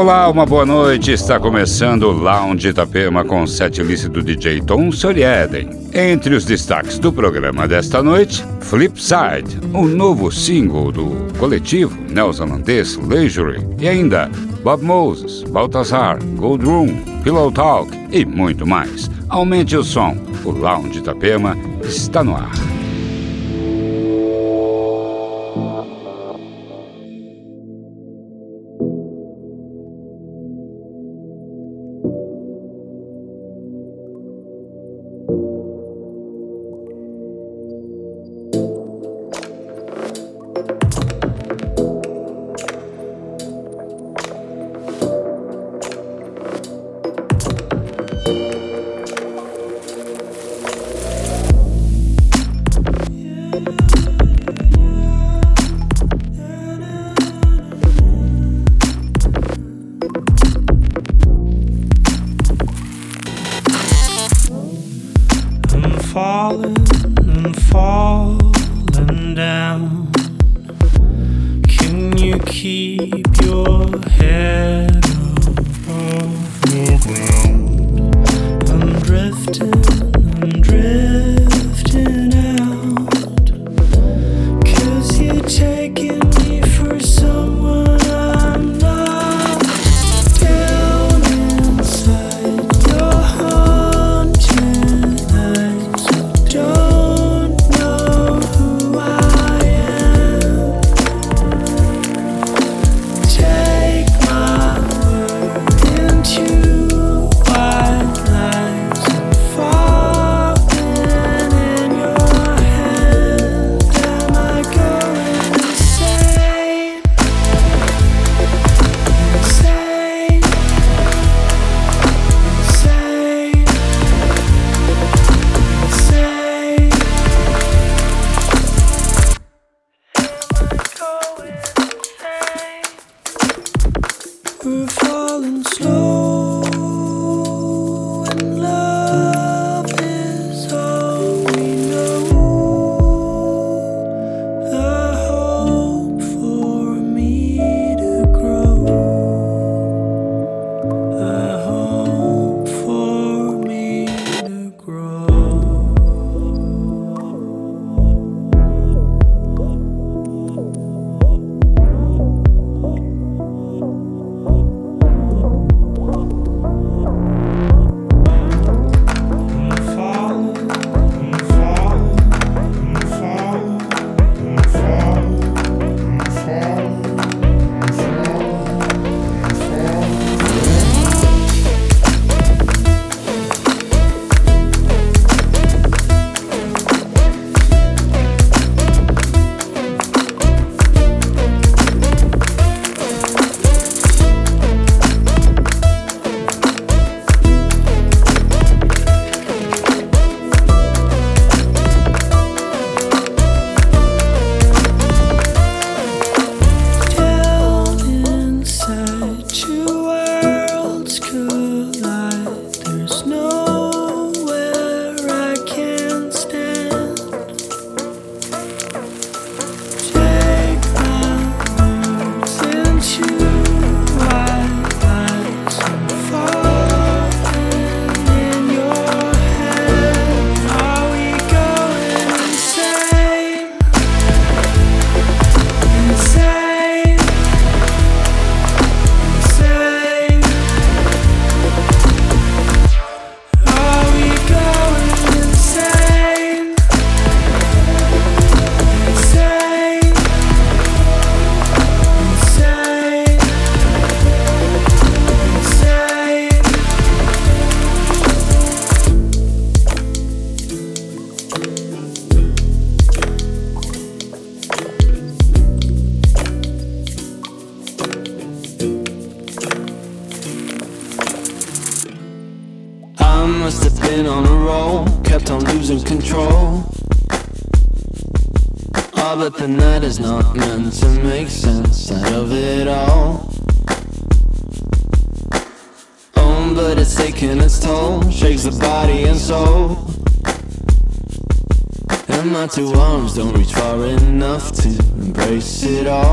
Olá, uma boa noite. Está começando o Lounge Itapema com o setlist do DJ Tom Solieden. Entre os destaques do programa desta noite, Flipside, o novo single do coletivo neozelandês Leisure e ainda Bob Moses, Baltazar, Gold Room, Pillow Talk e muito mais. Aumente o som. O Lounge Itapema está no ar. don't reach far enough to embrace it all.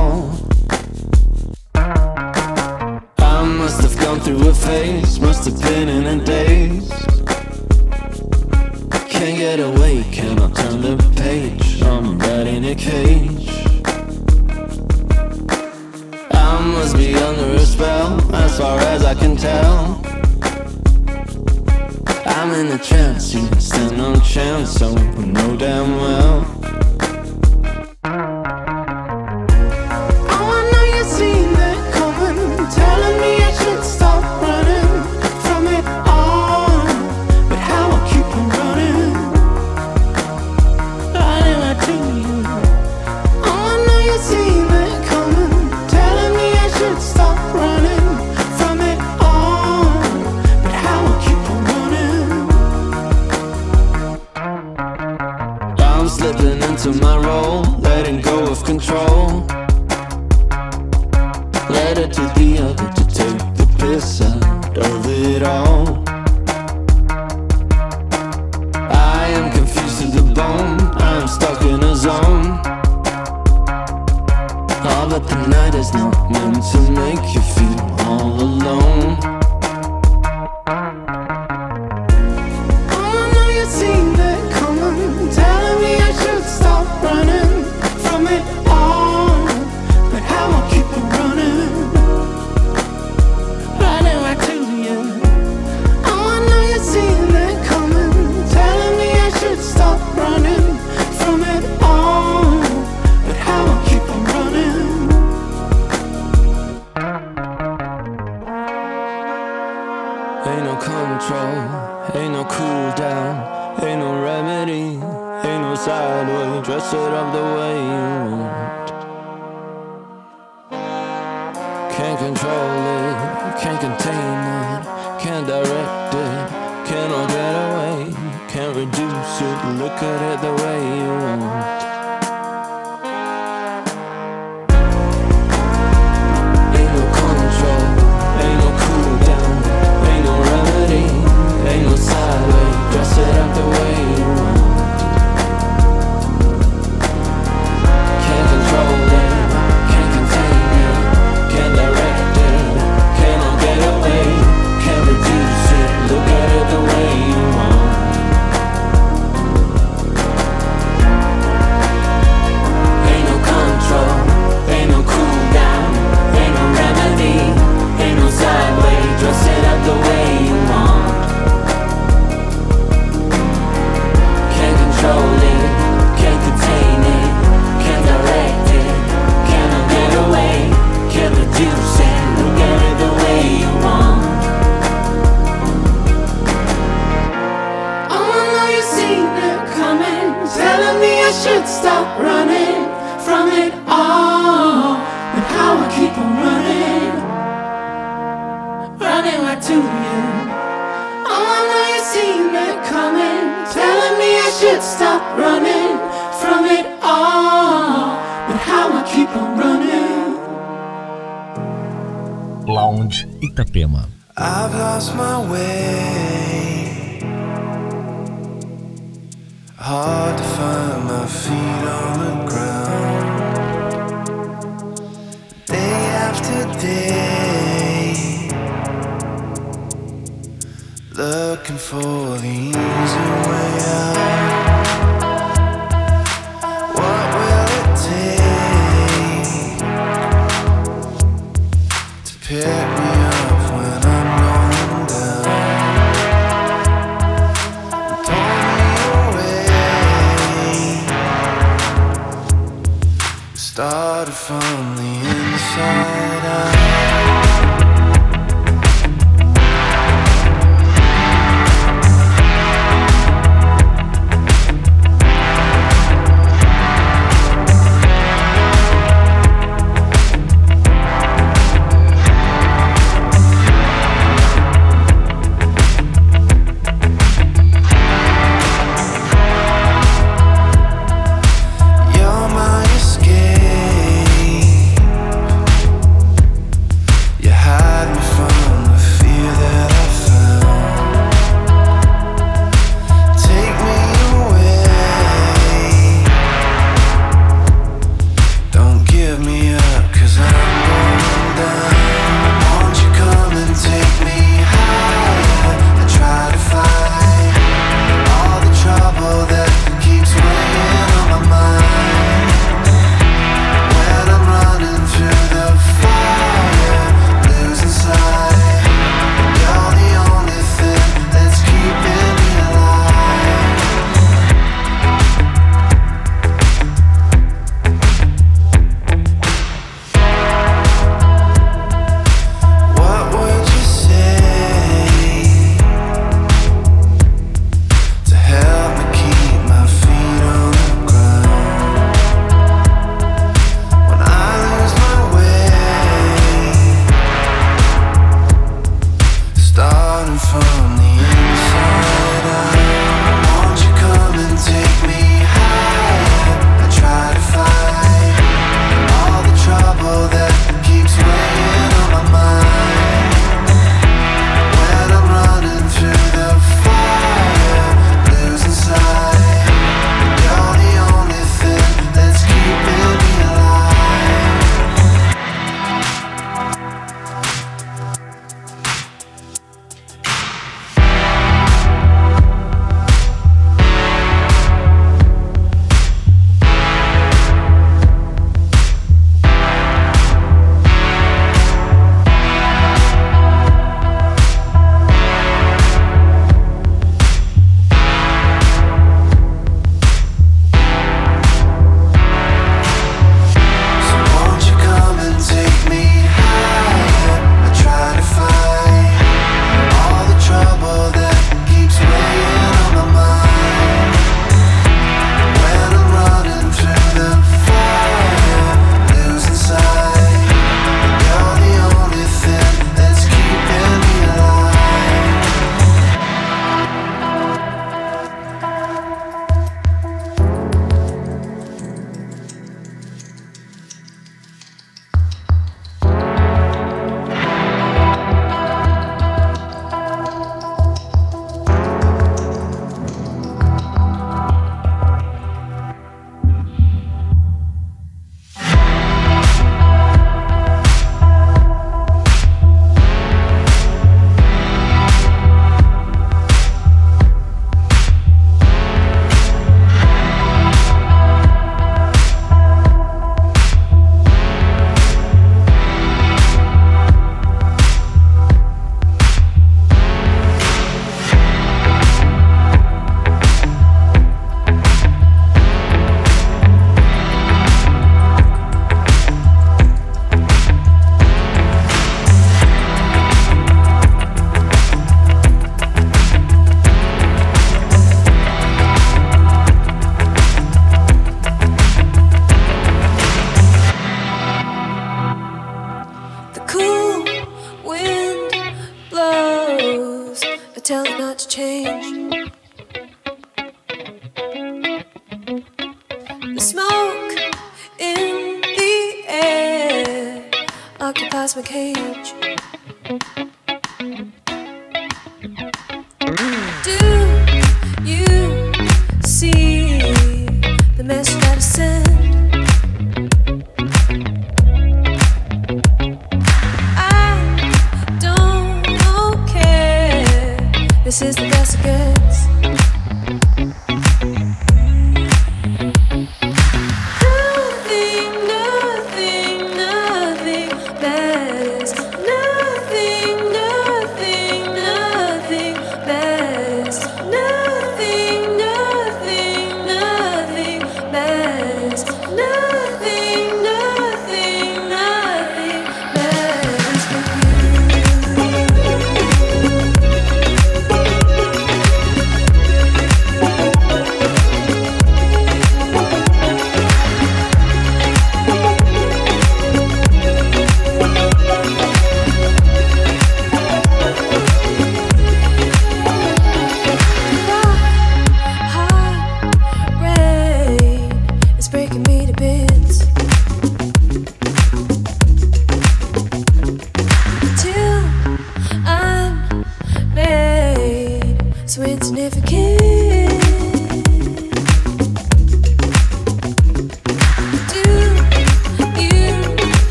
To change.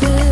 Put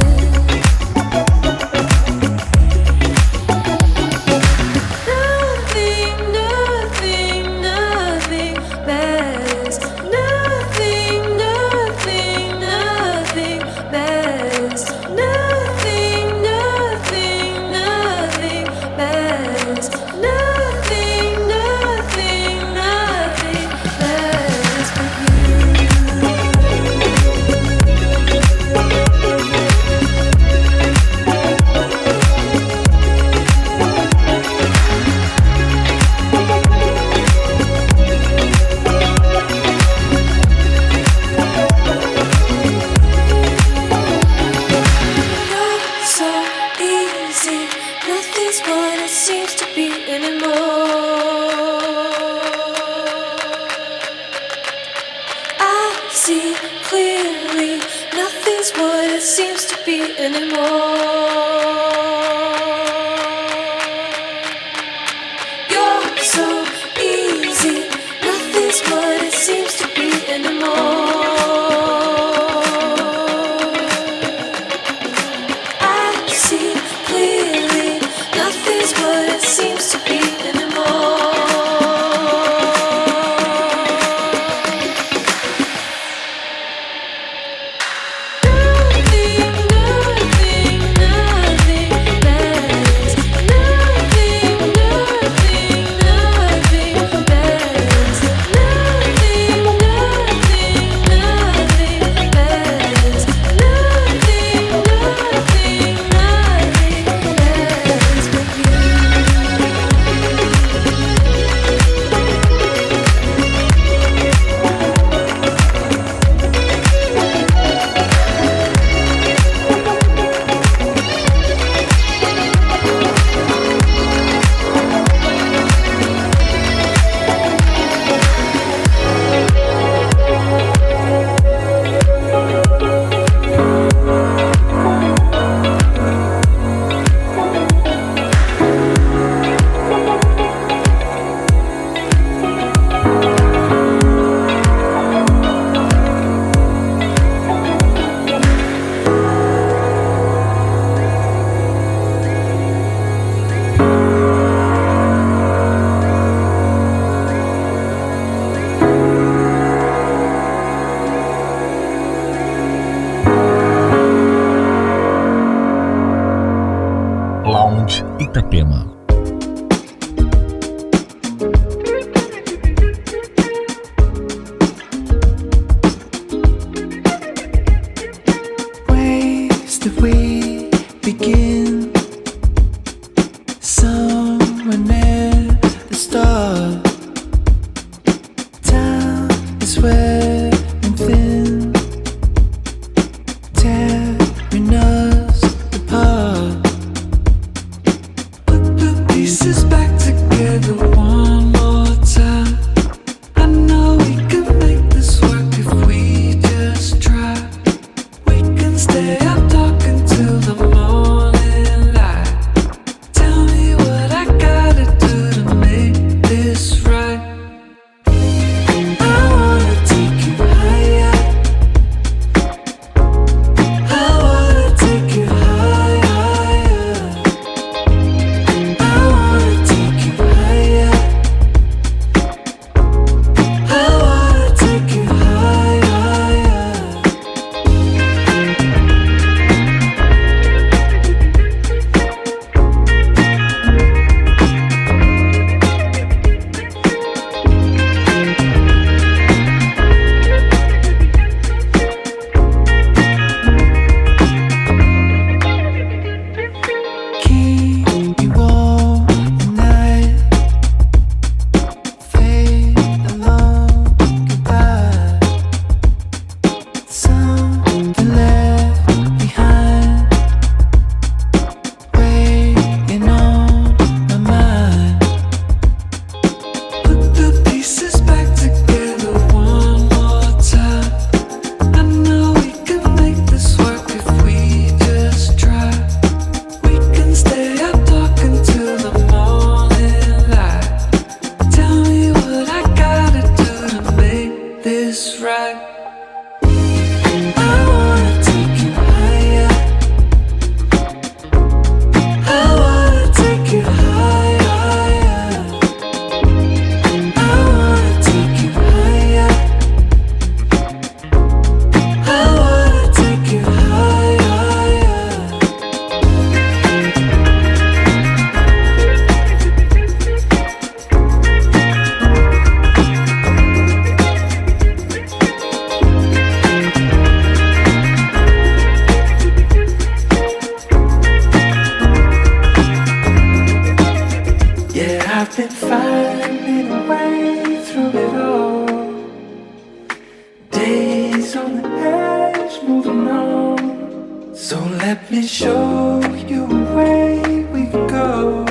So let me show you where we go.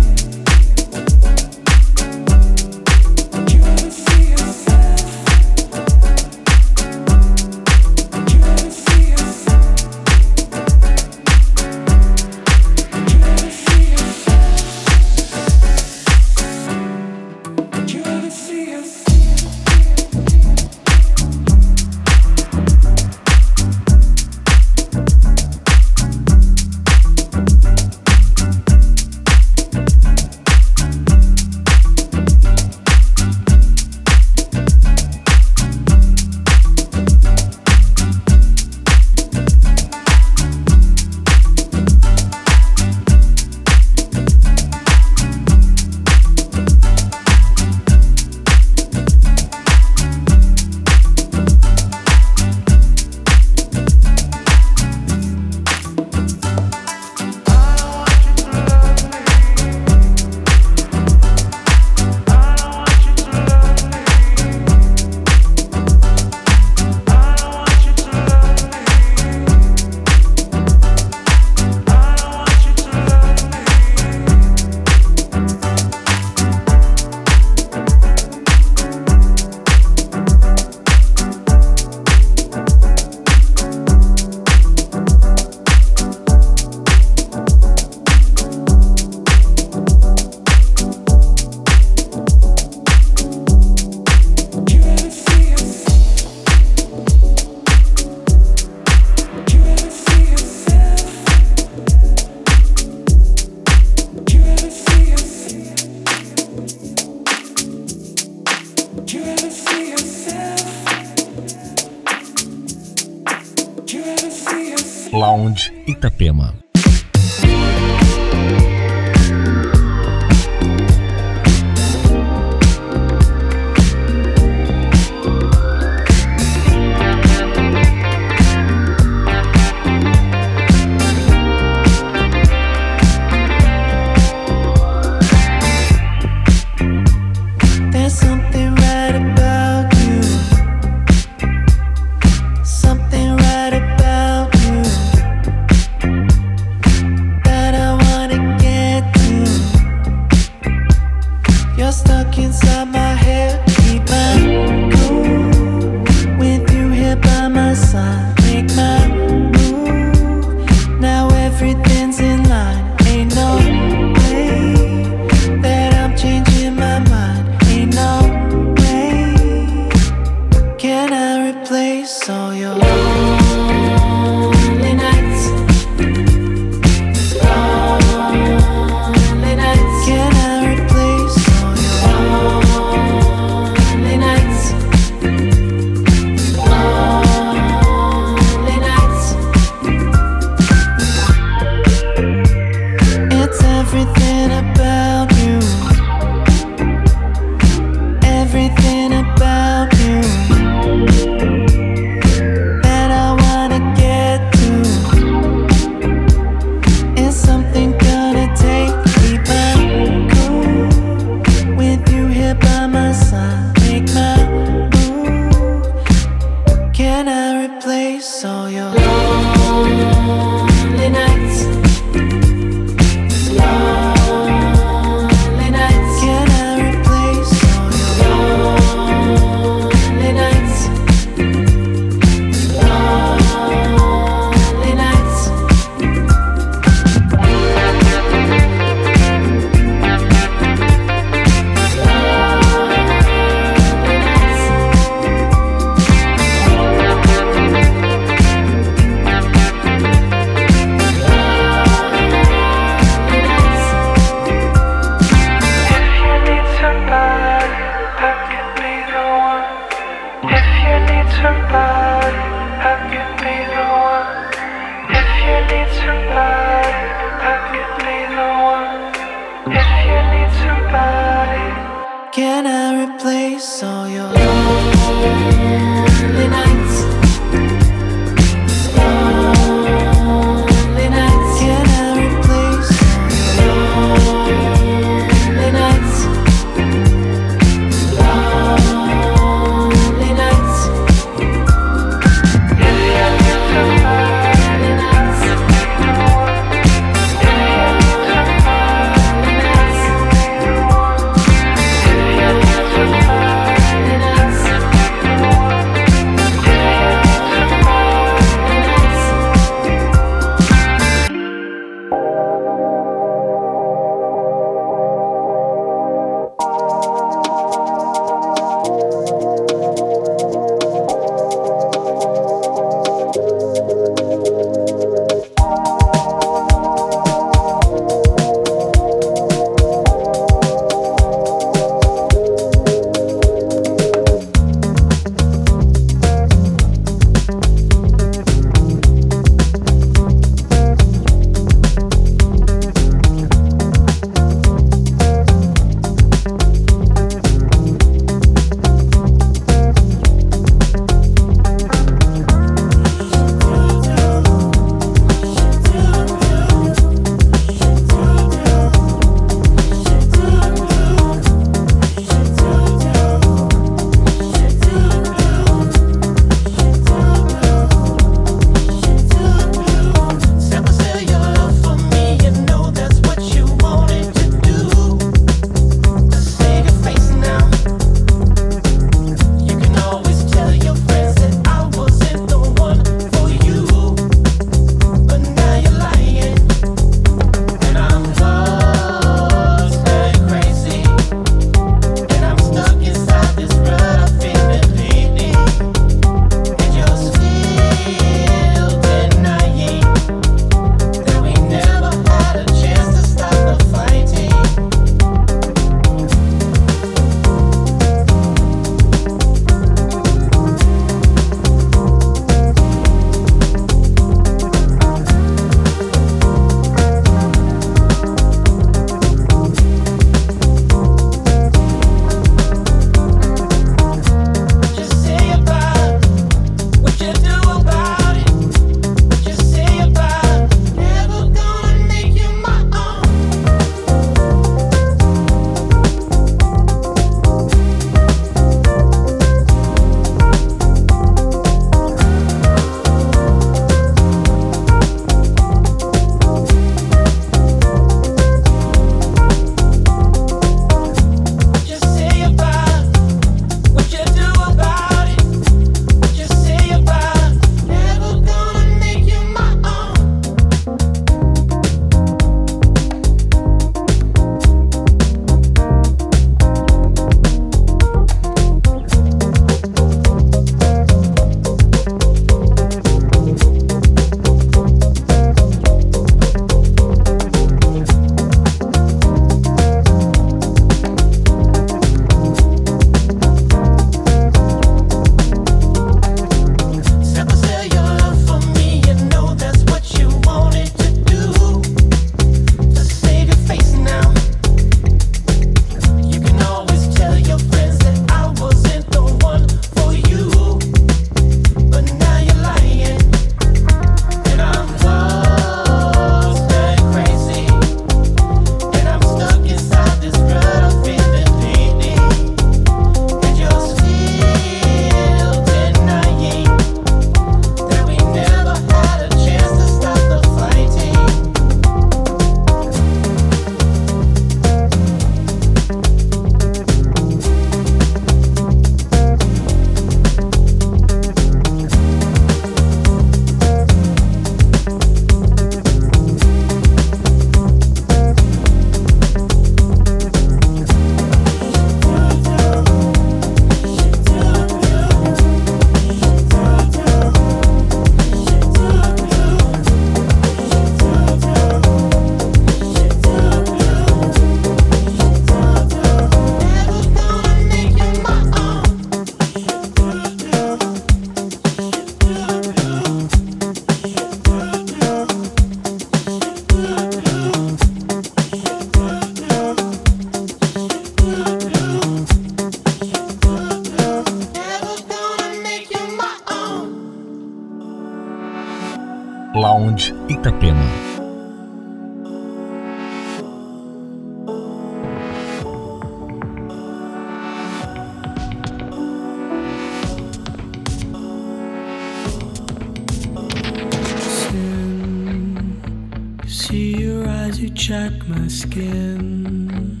check my skin.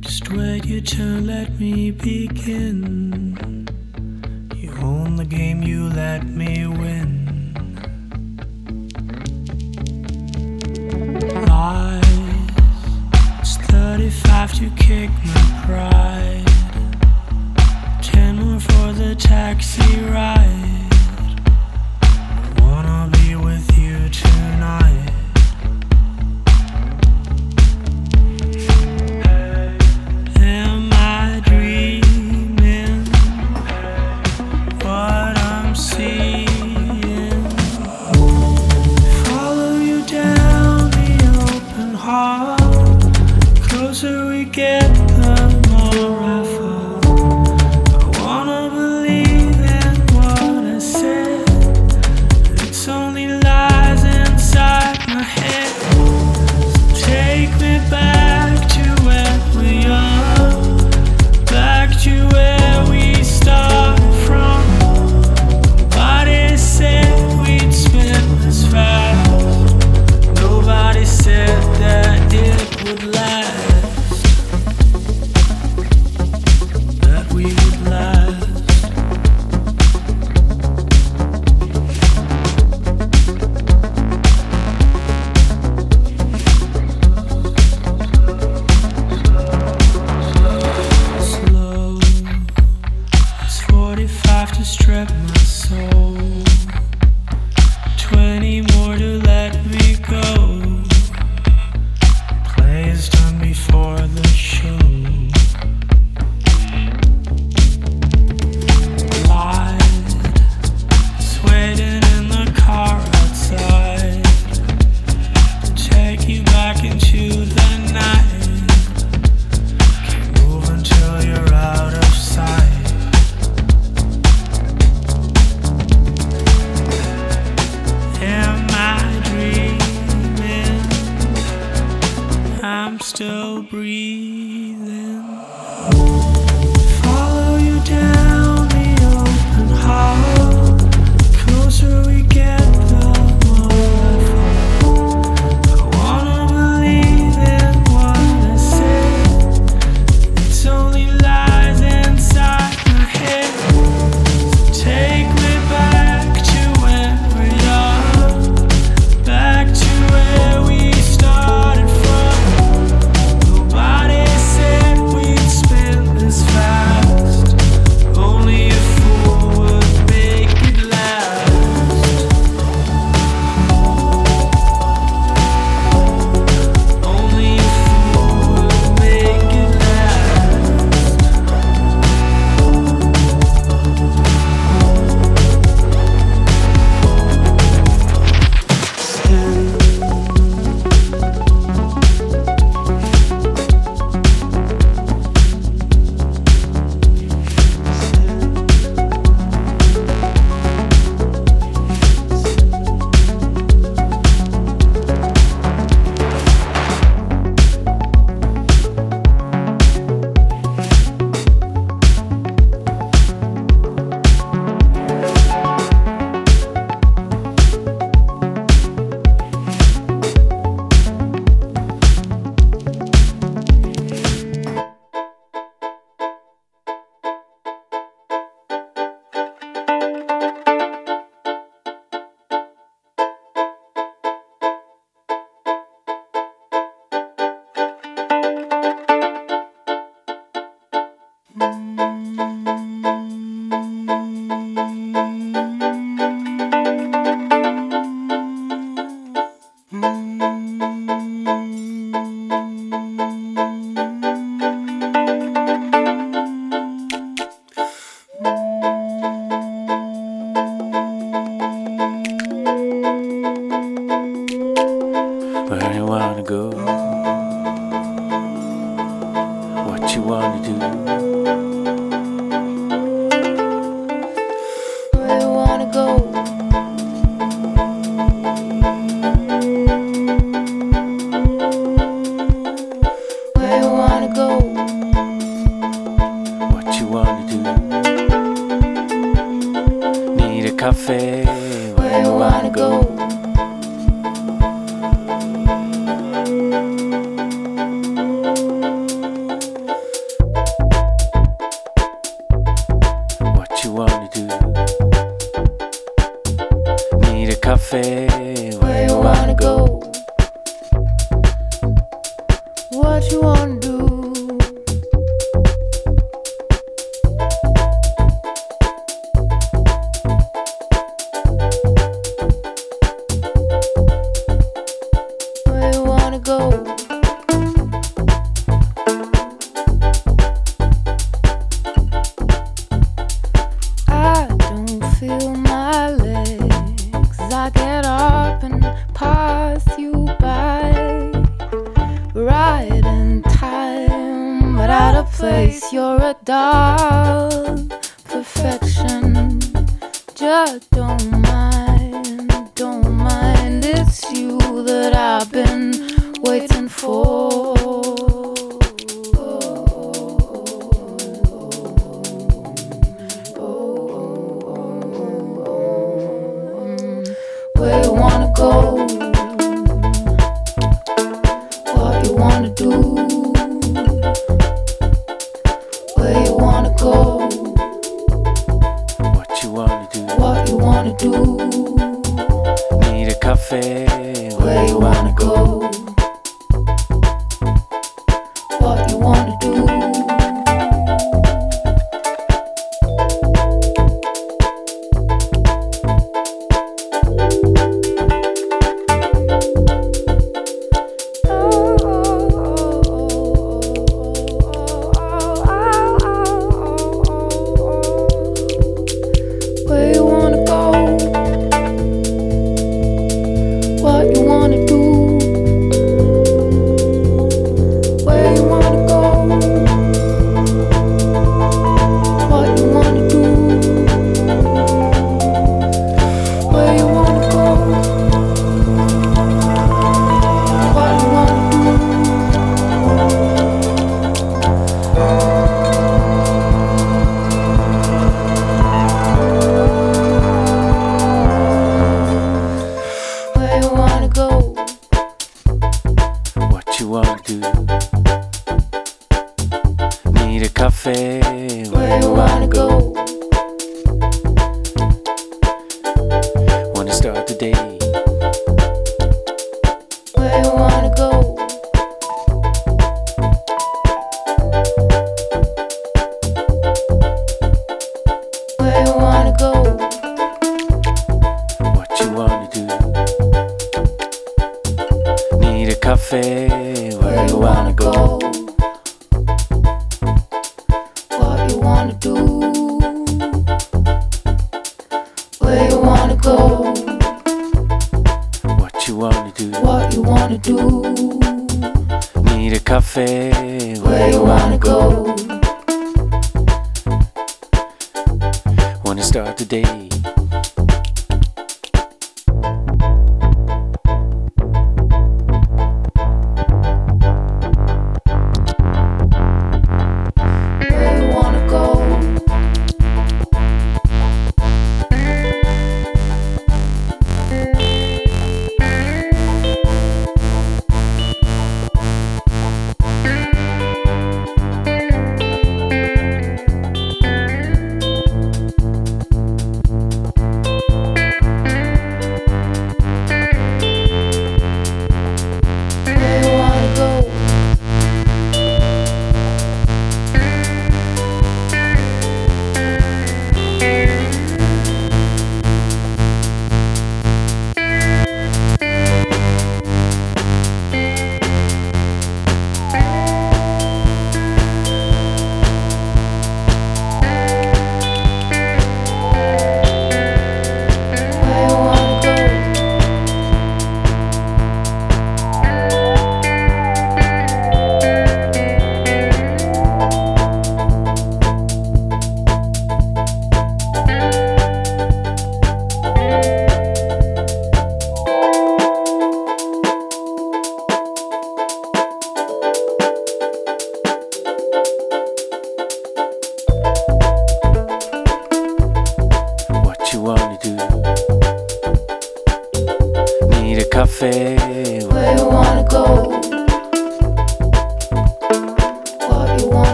Just wait your turn, let me begin. Go?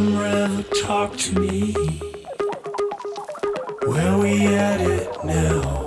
Come ever talk to me. Where we at it now?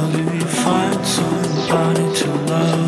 How do you find somebody to love